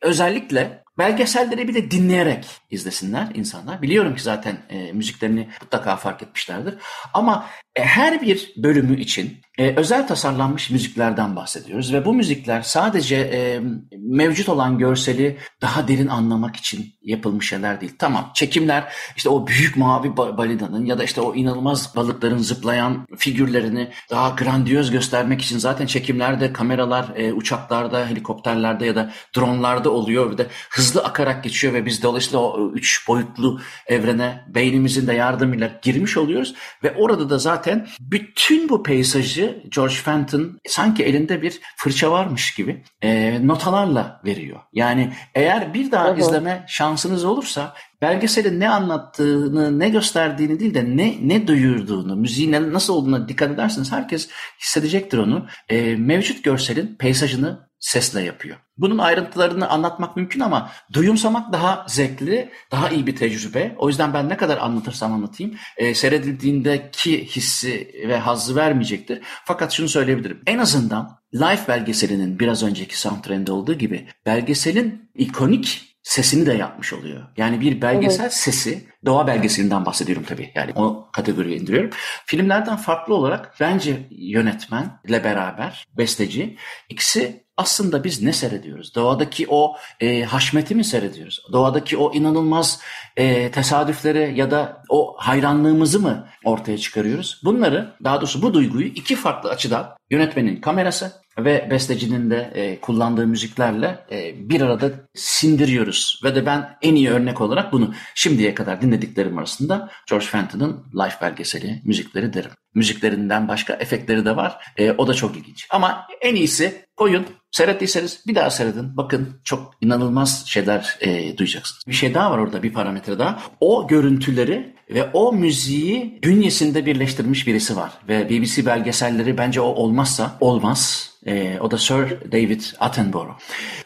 özellikle belgeselleri bir de dinleyerek izlesinler insanlar. Biliyorum ki zaten e, müziklerini mutlaka fark etmişlerdir. Ama her bir bölümü için e, özel tasarlanmış müziklerden bahsediyoruz ve bu müzikler sadece e, mevcut olan görseli daha derin anlamak için yapılmış şeyler değil. Tamam çekimler işte o büyük mavi balidanın ya da işte o inanılmaz balıkların zıplayan figürlerini daha grandiyoz göstermek için zaten çekimlerde kameralar e, uçaklarda, helikopterlerde ya da dronlarda oluyor ve de hızlı akarak geçiyor ve biz dolayısıyla o üç boyutlu evrene beynimizin de yardımıyla girmiş oluyoruz ve orada da zaten bütün bu peyzajı George Fenton sanki elinde bir fırça varmış gibi e, notalarla veriyor. Yani eğer bir daha hı izleme şansınız olursa belgeselin ne anlattığını, ne gösterdiğini değil de ne ne duyurduğunu, müziğin nasıl olduğuna dikkat ederseniz herkes hissedecektir onu. E, mevcut görselin peyzajını sesle yapıyor. Bunun ayrıntılarını anlatmak mümkün ama duyumsamak daha zevkli, daha iyi bir tecrübe. O yüzden ben ne kadar anlatırsam anlatayım e, seyredildiğindeki hissi ve hazzı vermeyecektir. Fakat şunu söyleyebilirim. En azından Life belgeselinin biraz önceki soundtrack'inde olduğu gibi belgeselin ikonik sesini de yapmış oluyor. Yani bir belgesel evet. sesi, doğa belgeselinden bahsediyorum tabii. Yani o kategoriye indiriyorum. Filmlerden farklı olarak bence yönetmenle beraber besteci ikisi aslında biz ne seyrediyoruz? Doğadaki o e, haşmeti mi seyrediyoruz? Doğadaki o inanılmaz e, tesadüfleri ya da o hayranlığımızı mı ortaya çıkarıyoruz? Bunları daha doğrusu bu duyguyu iki farklı açıdan yönetmenin kamerası ve bestecinin de e, kullandığı müziklerle e, bir arada sindiriyoruz. Ve de ben en iyi örnek olarak bunu şimdiye kadar dinlediklerim arasında George Fenton'ın Life belgeseli müzikleri derim. Müziklerinden başka efektleri de var. E, o da çok ilginç. Ama en iyisi koyun Seyrettiyseniz bir daha seyredin. Bakın çok inanılmaz şeyler e, duyacaksınız. Bir şey daha var orada bir parametre daha. O görüntüleri ve o müziği bünyesinde birleştirmiş birisi var. Ve BBC belgeselleri bence o olmazsa olmaz. E, o da Sir David Attenborough.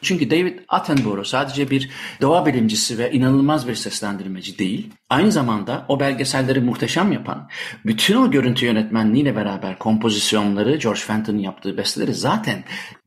Çünkü David Attenborough sadece bir doğa bilimcisi ve inanılmaz bir seslendirmeci değil. Aynı zamanda o belgeselleri muhteşem yapan, bütün o görüntü yönetmenliğiyle beraber kompozisyonları, George Fenton'ın yaptığı besteleri zaten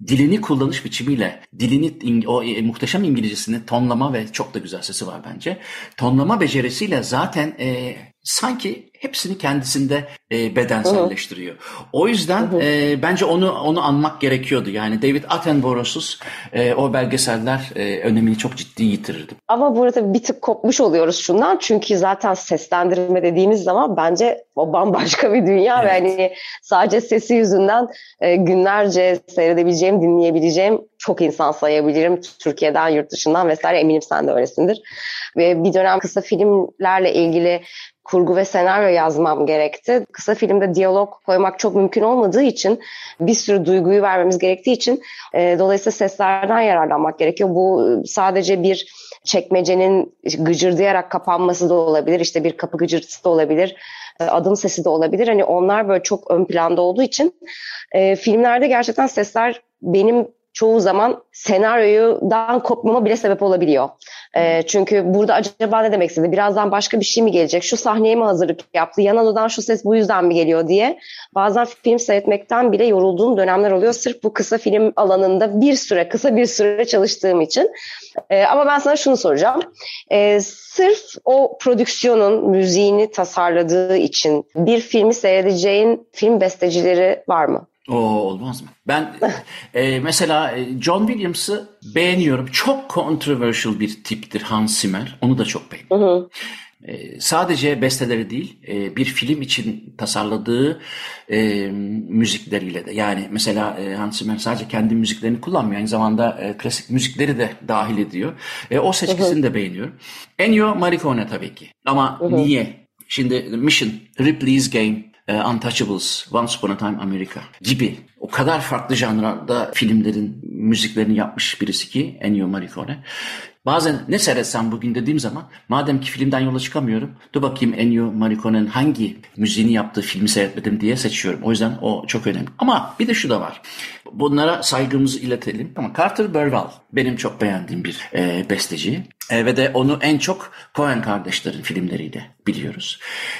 dilini kullanış biçimiyle, dilini, o e, muhteşem İngilizcesini tonlama ve çok da güzel sesi var bence. Tonlama becerisiyle zaten e, sanki hepsini kendisinde e, bedenselleştiriyor. O yüzden e, bence onu onu anmak gerekiyordu. Yani David Attenborough'suz e, o belgeseller e, önemini çok ciddi yitirirdi. Ama burada bir tık kopmuş oluyoruz şundan. Çünkü zaten seslendirme dediğimiz zaman bence o bambaşka bir dünya evet. ve hani sadece sesi yüzünden e, günlerce seyredebileceğim, dinleyebileceğim çok insan sayabilirim. Türkiye'den, yurt dışından vesaire eminim sen de öylesindir. Ve bir dönem kısa filmlerle ilgili kurgu ve senaryo yazmam gerekti. Kısa filmde diyalog koymak çok mümkün olmadığı için bir sürü duyguyu vermemiz gerektiği için e, dolayısıyla seslerden yararlanmak gerekiyor. Bu sadece bir çekmecenin gıcırdayarak kapanması da olabilir. İşte bir kapı gıcırtısı da olabilir. E, adım sesi de olabilir. Hani onlar böyle çok ön planda olduğu için e, filmlerde gerçekten sesler benim çoğu zaman senaryodan kopmama bile sebep olabiliyor. E, çünkü burada acaba ne demek istedi? Birazdan başka bir şey mi gelecek? Şu sahneye mi hazırlık yaptı? Yan odadan şu ses bu yüzden mi geliyor diye. Bazen film seyretmekten bile yorulduğum dönemler oluyor. Sırf bu kısa film alanında bir süre, kısa bir süre çalıştığım için. E, ama ben sana şunu soracağım. E, sırf o prodüksiyonun müziğini tasarladığı için bir filmi seyredeceğin film bestecileri var mı? O olmaz mı? Ben e, mesela e, John Williams'ı beğeniyorum. Çok controversial bir tiptir Hans Zimmer. Onu da çok beğeniyorum. E, sadece besteleri değil, e, bir film için tasarladığı e, müzikleriyle de. Yani mesela e, Hans Zimmer sadece kendi müziklerini kullanmıyor. Aynı zamanda e, klasik müzikleri de dahil ediyor. E, o seçkisini hı hı. de beğeniyorum. Ennio Morricone tabii ki. Ama hı hı. niye? Şimdi Mission, Ripley's Game, Untouchables, Once Upon a Time America gibi o kadar farklı janrada filmlerin müziklerini yapmış birisi ki Ennio Morricone. Bazen ne seyretsem bugün dediğim zaman madem ki filmden yola çıkamıyorum dur bakayım Ennio Morricone'nin hangi müziğini yaptığı filmi seyretmedim diye seçiyorum. O yüzden o çok önemli. Ama bir de şu da var. Bunlara saygımızı iletelim. Ama Carter Burwell benim çok beğendiğim bir e, besteci. E, ve de onu en çok Coen kardeşlerin filmleriyle biliyoruz.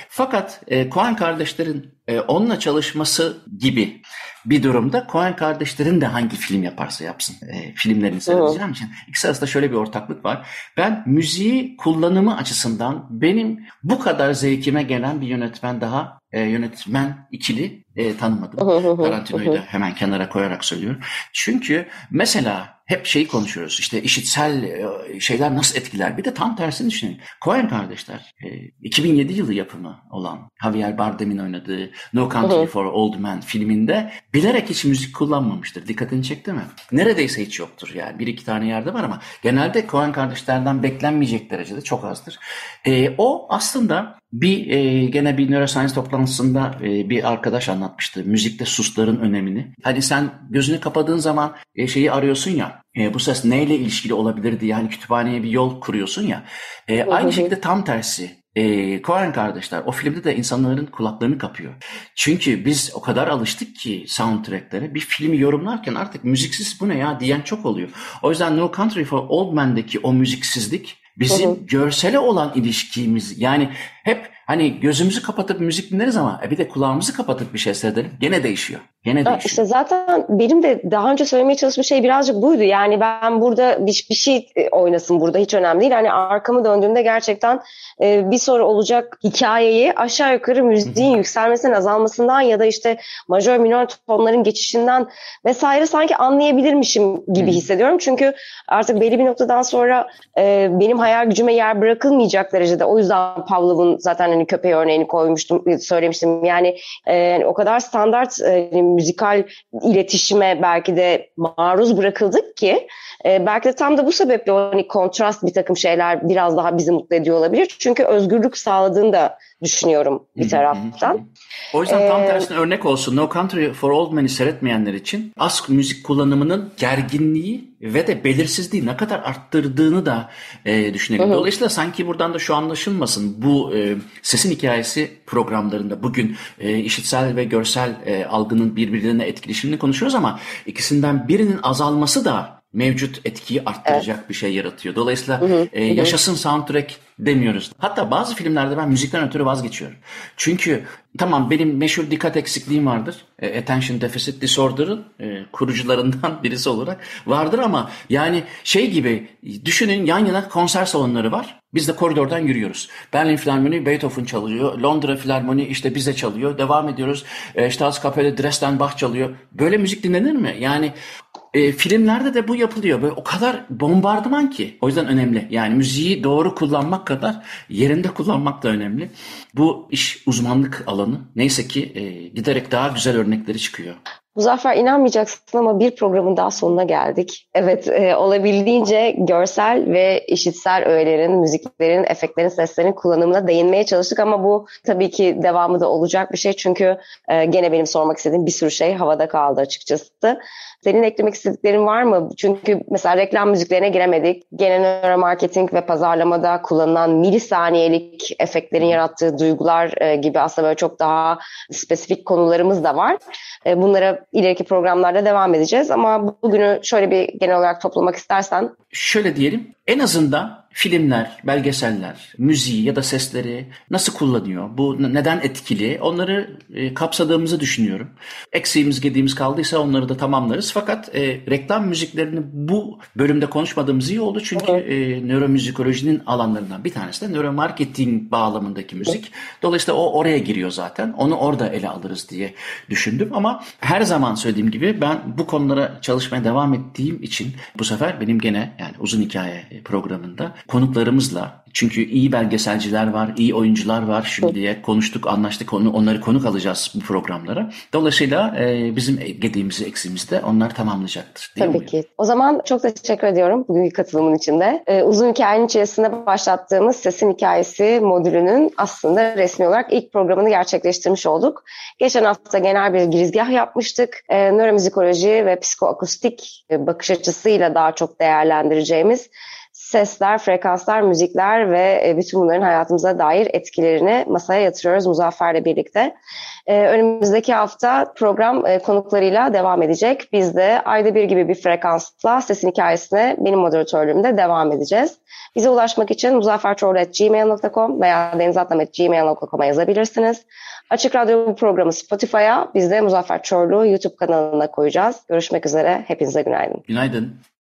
Fakat e, Coen kardeşlerin e, onunla çalışması gibi bir durumda Coen kardeşlerin de hangi film yaparsa yapsın e, filmlerini seyredeceğim için ikisi arasında şöyle bir ortaklık var. Ben müziği kullanımı açısından benim bu kadar zevkime gelen bir yönetmen daha e, yönetmen ikili e, tanımadım. Tarantino'yu da hemen kenara koyarak söylüyorum. Çünkü mesela hep şeyi konuşuyoruz. İşte işitsel e, şeyler nasıl etkiler? Bir de tam tersini düşünün. Coen kardeşler 2007 e, yılı yapımı olan Javier Bardem'in oynadığı No Country for Old Men filminde bilerek hiç müzik kullanmamıştır. Dikkatini çekti mi? Neredeyse hiç yoktur yani. Bir iki tane yerde var ama genelde Coen kardeşlerden beklenmeyecek derecede çok azdır. E, o aslında bir e, gene bir neuroscience toplantısında e, bir arkadaş anlatmıştı müzikte susların önemini. Hani sen gözünü kapadığın zaman e, şeyi arıyorsun ya e, bu ses neyle ilişkili olabilir diye hani kütüphaneye bir yol kuruyorsun ya. E, aynı şekilde tam tersi. E, Coen kardeşler o filmde de insanların kulaklarını kapıyor. Çünkü biz o kadar alıştık ki soundtracklere bir filmi yorumlarken artık müziksiz bu ne ya diyen çok oluyor. O yüzden No Country for Old Men'deki o müziksizlik bizim hı hı. görsele olan ilişkimiz yani hep Hani gözümüzü kapatıp müzik dinleriz ama e bir de kulağımızı kapatıp bir şey seyredelim. Gene değişiyor. Gene değişiyor. İşte zaten benim de daha önce söylemeye çalıştığım şey birazcık buydu. Yani ben burada bir, bir şey e, oynasın burada hiç önemli değil. Hani arkamı döndüğümde gerçekten e, bir soru olacak hikayeyi aşağı yukarı müziğin yükselmesinden azalmasından ya da işte majör minor tonların geçişinden vesaire sanki anlayabilirmişim gibi hissediyorum. Çünkü artık belli bir noktadan sonra e, benim hayal gücüme yer bırakılmayacak derecede. O yüzden Pavlov'un zaten hani köpeği örneğini koymuştum, söylemiştim. Yani e, o kadar standart e, müzikal iletişime belki de maruz bırakıldık ki e, belki de tam da bu sebeple hani kontrast bir takım şeyler biraz daha bizi mutlu ediyor olabilir. Çünkü özgürlük sağladığını da düşünüyorum bir taraftan. O yüzden tam ee, tersine örnek olsun. No Country for Old Men'i seyretmeyenler için ask müzik kullanımının gerginliği ve de belirsizliği ne kadar arttırdığını da e, düşünelim. Dolayısıyla sanki buradan da şu anlaşılmasın. Bu e, sesin hikayesi programlarında bugün e, işitsel ve görsel e, algının birbirlerine etkileşimini konuşuyoruz ama ikisinden birinin azalması da mevcut etkiyi arttıracak evet. bir şey yaratıyor. Dolayısıyla hı hı, e, yaşasın soundtrack demiyoruz. Hatta bazı filmlerde ben müzikten ötürü vazgeçiyorum. Çünkü tamam benim meşhur dikkat eksikliğim vardır. E, attention Deficit Disorder'ın e, kurucularından birisi olarak vardır ama yani şey gibi düşünün yan yana konser salonları var. Biz de koridordan yürüyoruz. Berlin Filarmoni Beethoven çalıyor. Londra Filarmoni işte bize çalıyor. Devam ediyoruz. E, Staatskapelle Dresden Bach çalıyor. Böyle müzik dinlenir mi? Yani e, filmlerde de bu yapılıyor. Böyle o kadar bombardıman ki. O yüzden önemli. Yani müziği doğru kullanmak kadar yerinde kullanmak da önemli. Bu iş uzmanlık alanı. Neyse ki e, giderek daha güzel örnekleri çıkıyor. Muzaffer inanmayacaksın ama bir programın daha sonuna geldik. Evet e, olabildiğince görsel ve işitsel öğelerin, müziklerin, efektlerin, seslerin kullanımına değinmeye çalıştık ama bu tabii ki devamı da olacak bir şey. Çünkü e, gene benim sormak istediğim bir sürü şey havada kaldı açıkçası. Senin eklemek istediklerin var mı? Çünkü mesela reklam müziklerine giremedik. Genel nöromarketing ve pazarlamada kullanılan milisaniyelik efektlerin yarattığı duygular e, gibi aslında böyle çok daha spesifik konularımız da var. E, bunlara ileriki programlarda devam edeceğiz ama bugünü şöyle bir genel olarak toplamak istersen. Şöyle diyelim, en azından filmler, belgeseller, müziği ya da sesleri nasıl kullanıyor? Bu neden etkili? Onları e, kapsadığımızı düşünüyorum. Eksiğimiz, gediğimiz kaldıysa onları da tamamlarız. Fakat e, reklam müziklerini bu bölümde konuşmadığımız iyi oldu. Çünkü e, nöromüzikolojinin alanlarından bir tanesi de nöromarketing bağlamındaki müzik. Dolayısıyla o oraya giriyor zaten. Onu orada ele alırız diye düşündüm. Ama her zaman söylediğim gibi ben bu konulara çalışmaya devam ettiğim için bu sefer benim gene yani uzun hikaye programında konuklarımızla çünkü iyi belgeselciler var, iyi oyuncular var. Şimdiye konuştuk, anlaştık. Onu, onları konuk alacağız bu programlara. Dolayısıyla e, bizim gediğimizi, eksiğimizi de onlar tamamlayacaktır. Tabii muyum? ki. O zaman çok teşekkür ediyorum bugünkü katılımın içinde. E, uzun hikayenin içerisinde başlattığımız Sesin Hikayesi modülünün aslında resmi olarak ilk programını gerçekleştirmiş olduk. Geçen hafta genel bir girizgah yapmıştık. E, nöromüzikoloji ve psikoakustik e, bakış açısıyla daha çok değerlendireceğimiz sesler, frekanslar, müzikler ve e, bütün bunların hayatımıza dair etkilerini masaya yatırıyoruz Muzaffer'le birlikte. Ee, önümüzdeki hafta program e, konuklarıyla devam edecek. Biz de ayda bir gibi bir frekansla sesin hikayesine benim moderatörlüğümde devam edeceğiz. Bize ulaşmak için muzafferçorlu.gmail.com veya denizatlam.gmail.com'a yazabilirsiniz. Açık Radyo bu programı Spotify'a, biz de Muzaffer Çorlu YouTube kanalına koyacağız. Görüşmek üzere, hepinize günaydın. Günaydın.